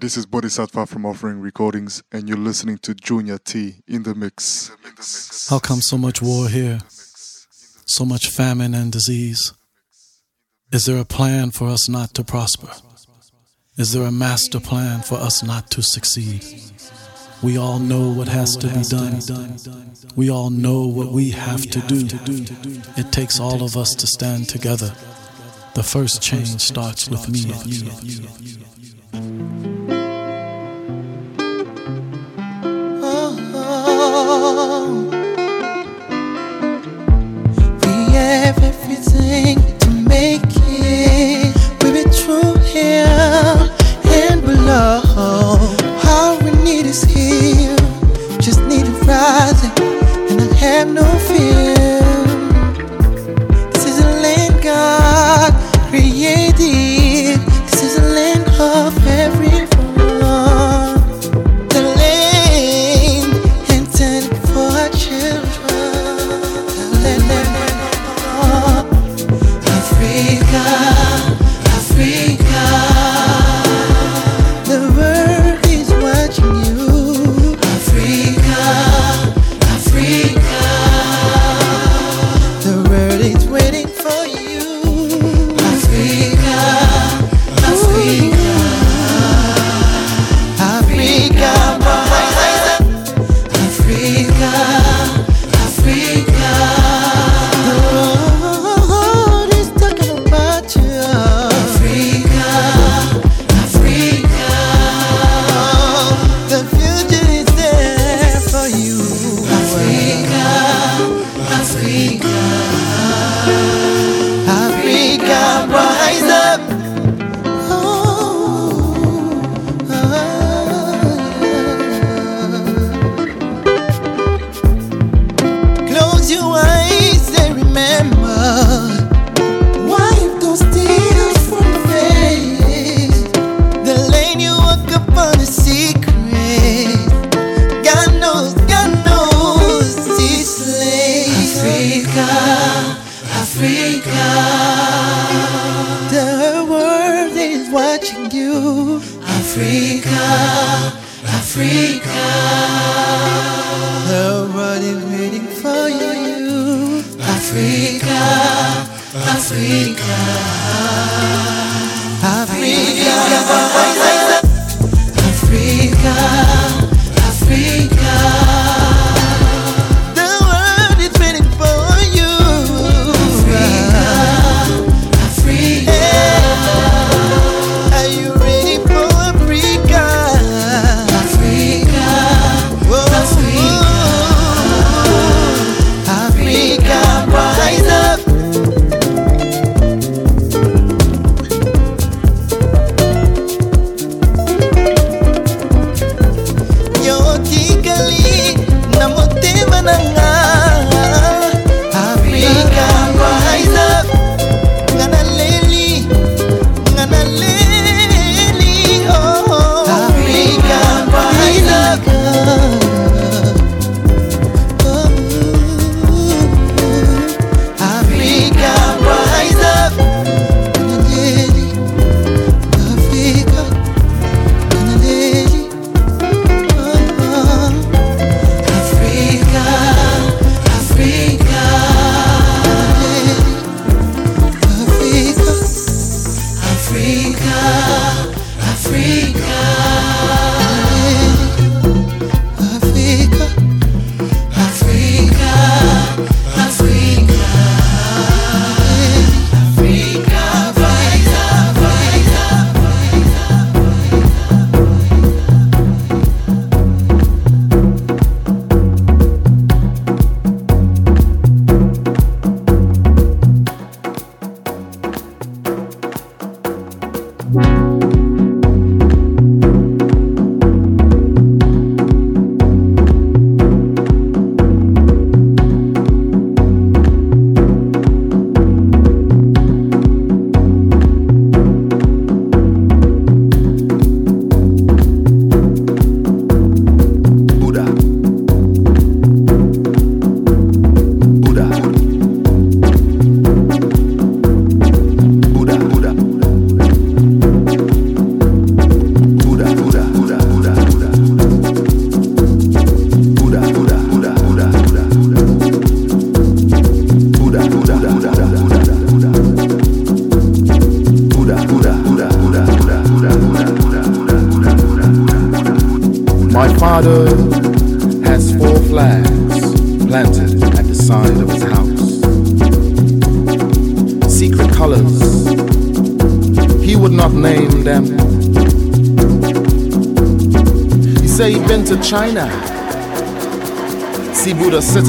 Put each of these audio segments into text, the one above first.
This is Bodhisattva from Offering Recordings, and you're listening to Junior T in the mix. How come so much war here? So much famine and disease? Is there a plan for us not to prosper? Is there a master plan for us not to succeed? We all know what has to be done. We all know what we have to do. It takes all of us to stand together. The first change starts with me you.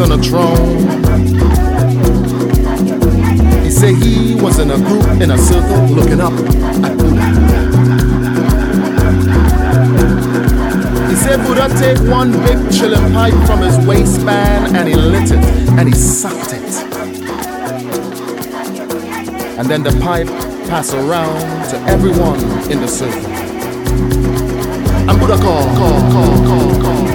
On a throne. He say he was in a group in a circle looking up at Buddha. He said Buddha take one big chillum pipe from his waistband and he lit it and he sucked it. And then the pipe passed around to everyone in the circle. And Buddha call, call, call, call, call,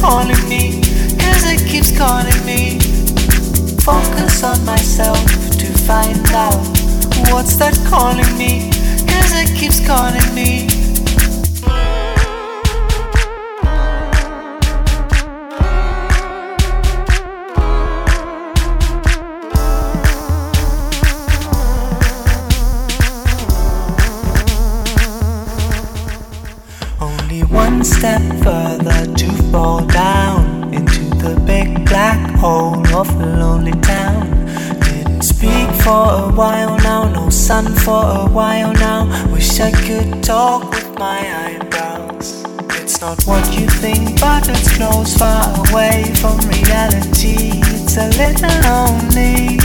calling me. It keeps calling me. Focus on myself to find out what's that calling me. It keeps calling me. Only one step further to fall down into the big black hole of a lonely town. Didn't speak for a while now, no sun for a while now. Wish I could talk with my eyebrows. It's not what you think, but it's close, far away from reality. It's a little lonely.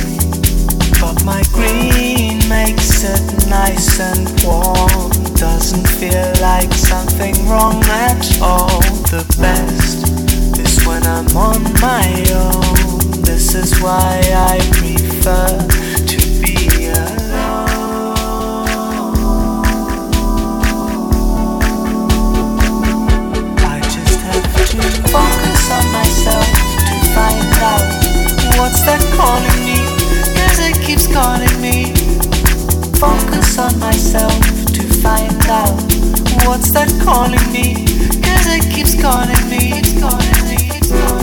But my green makes it nice and warm. Doesn't feel like something wrong at all. The best is when I'm on my own. This is why I prefer to be alone. I just have to focus on myself to find out what's that calling me. It keeps calling me. Focus on myself to find out what's that calling me. Cause it keeps calling me. It's calling me. It's calling me.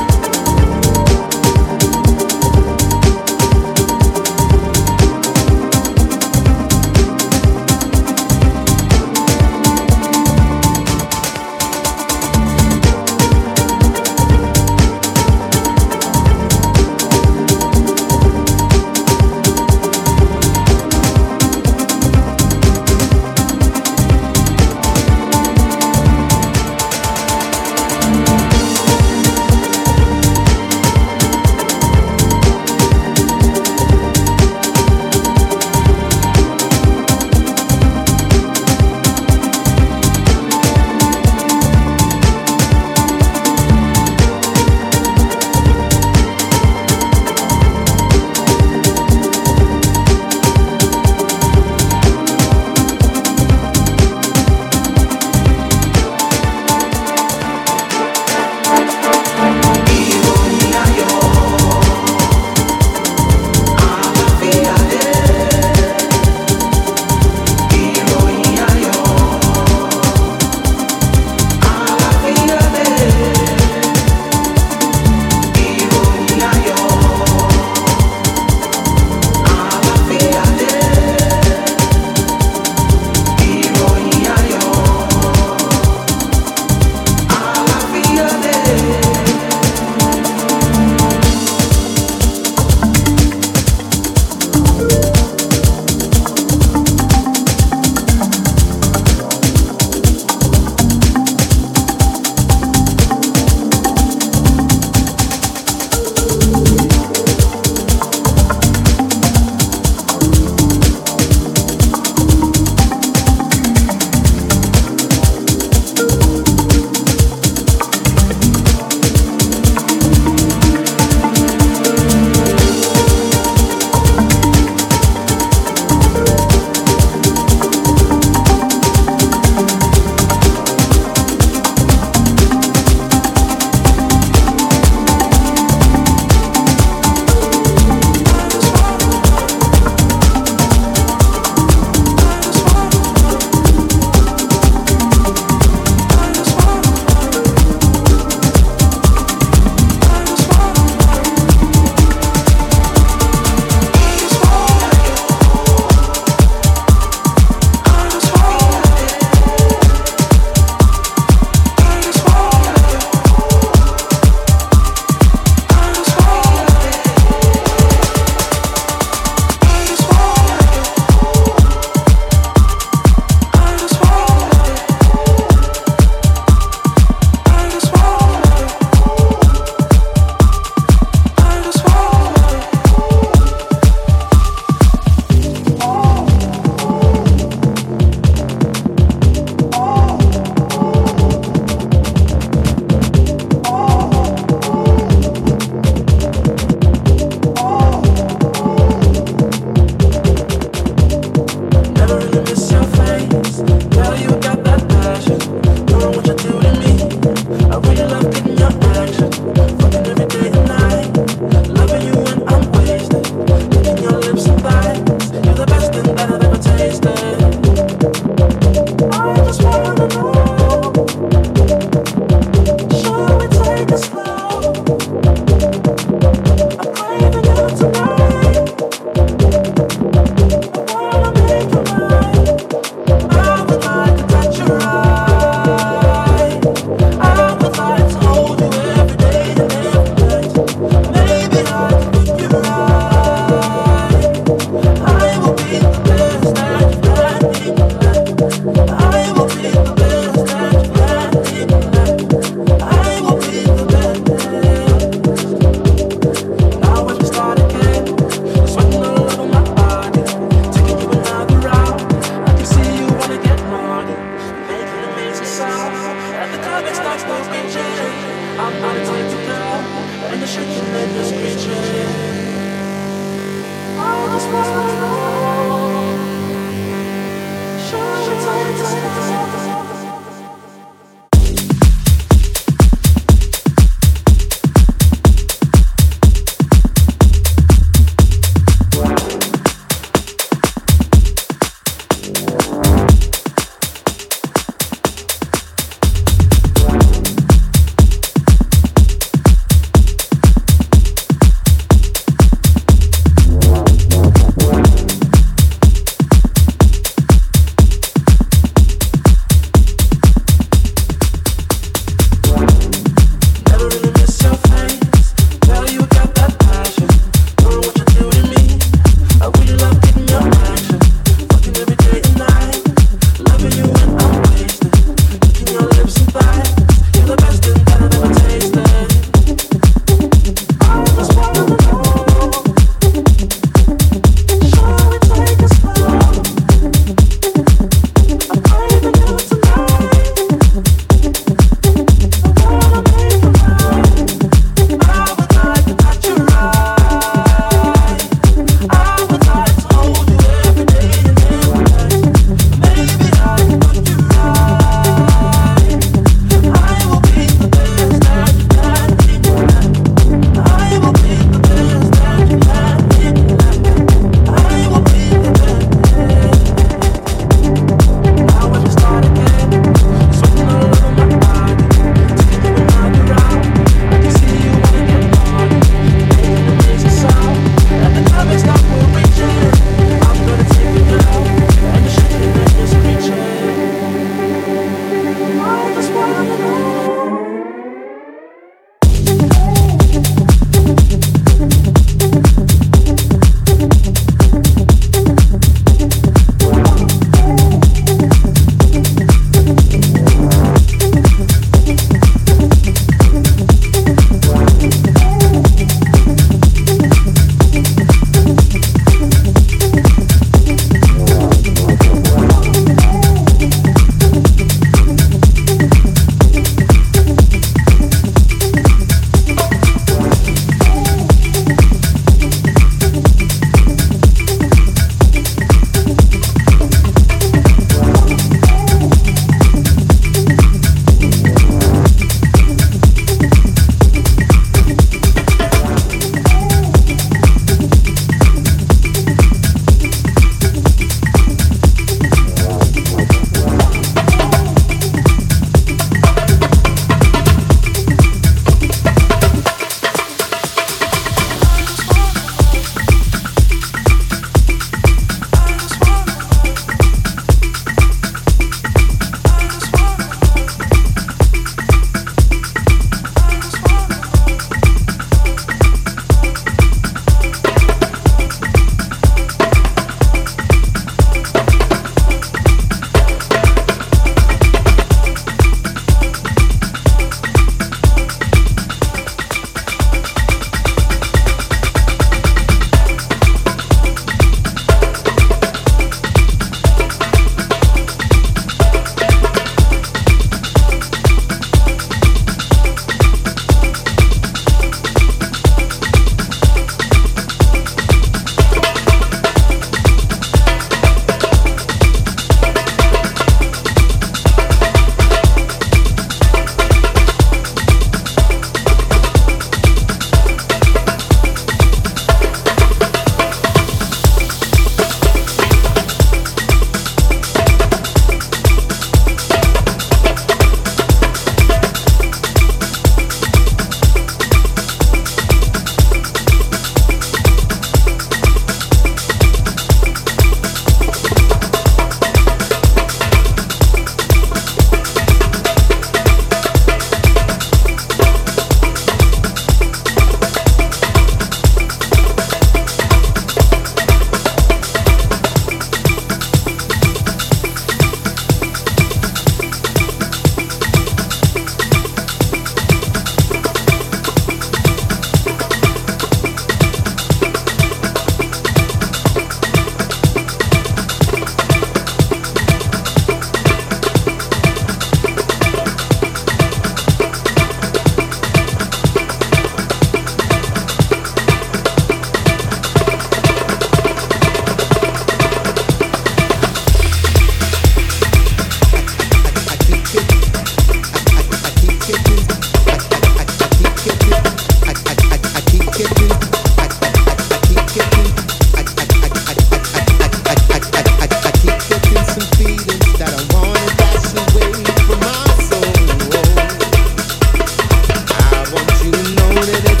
it baby.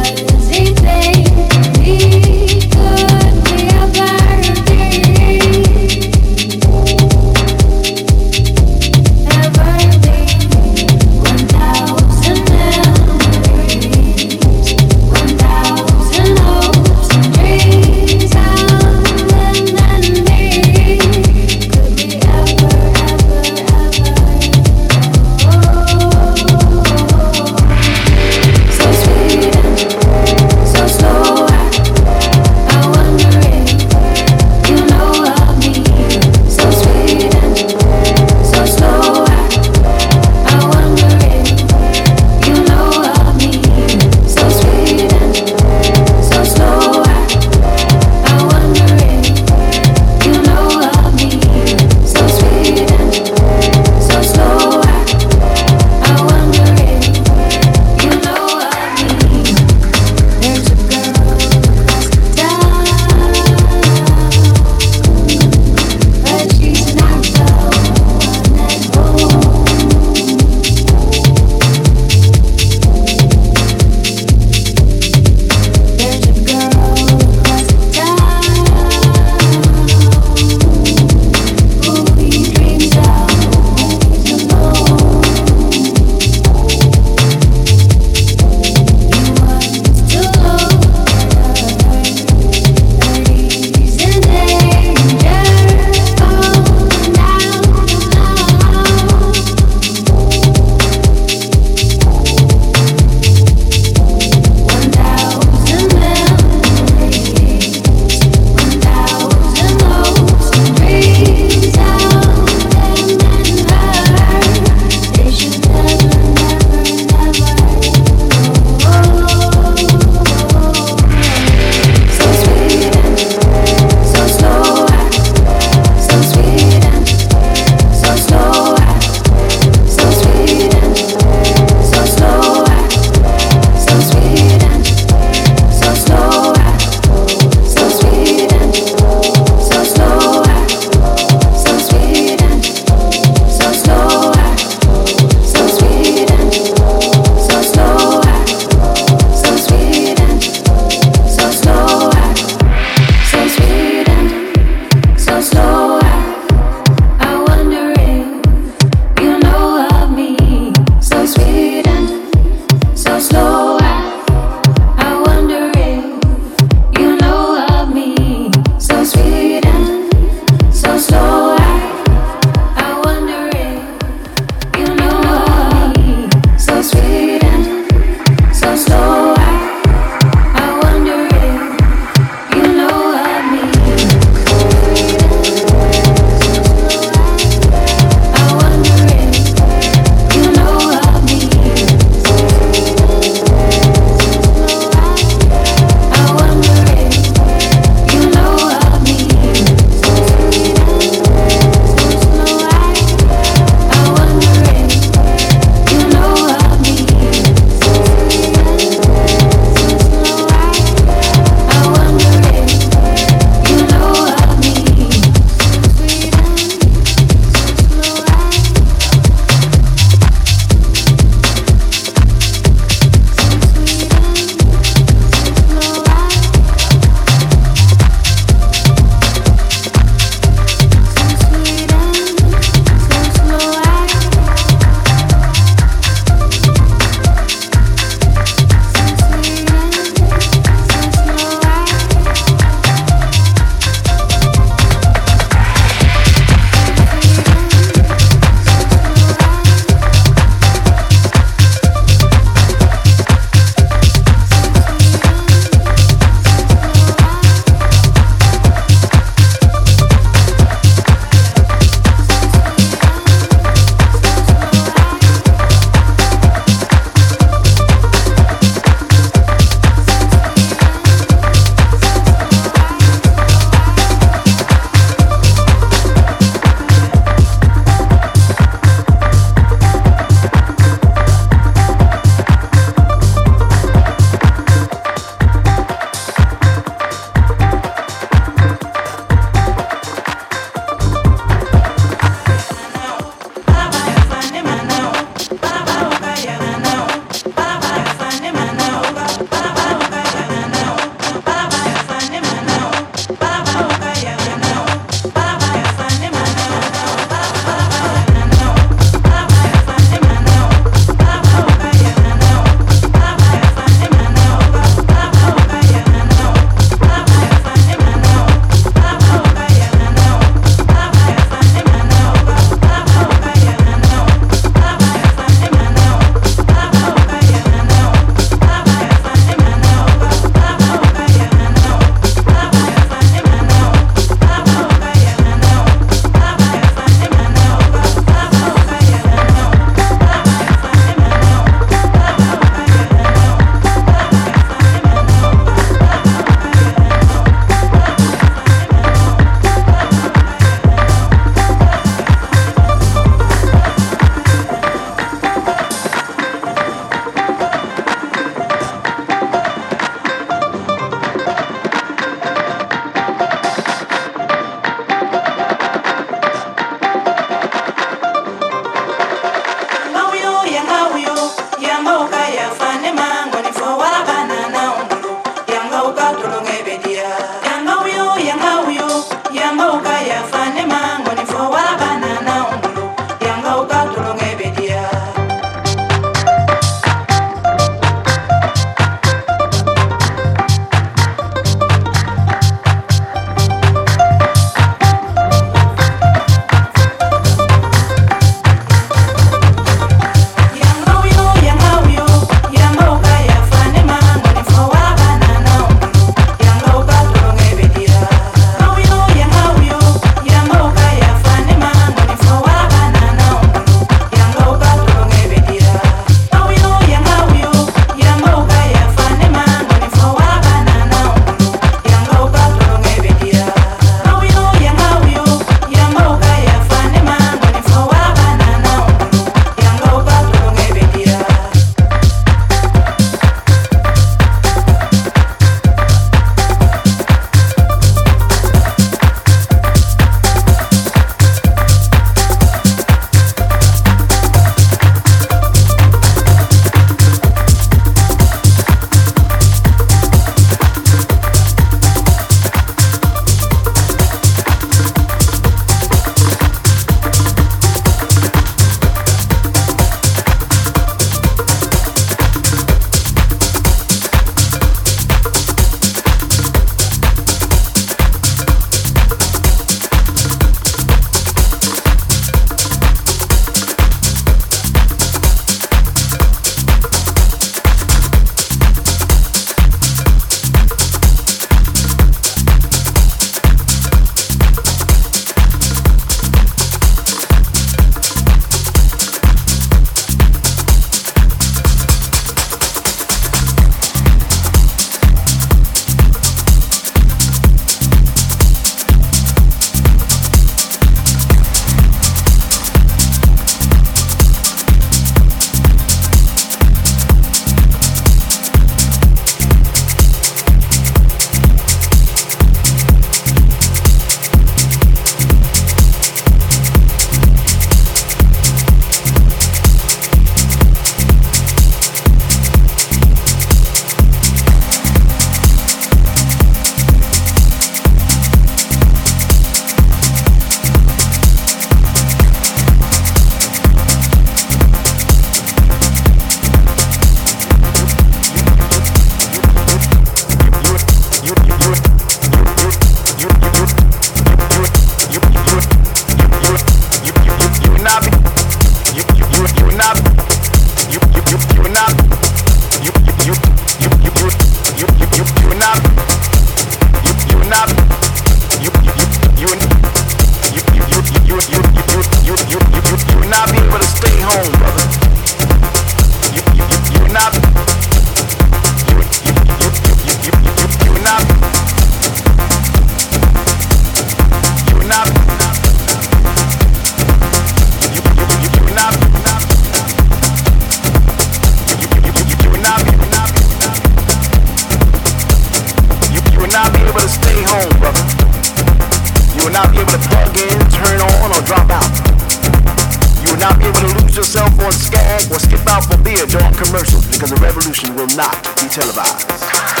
Because the revolution will not be televised.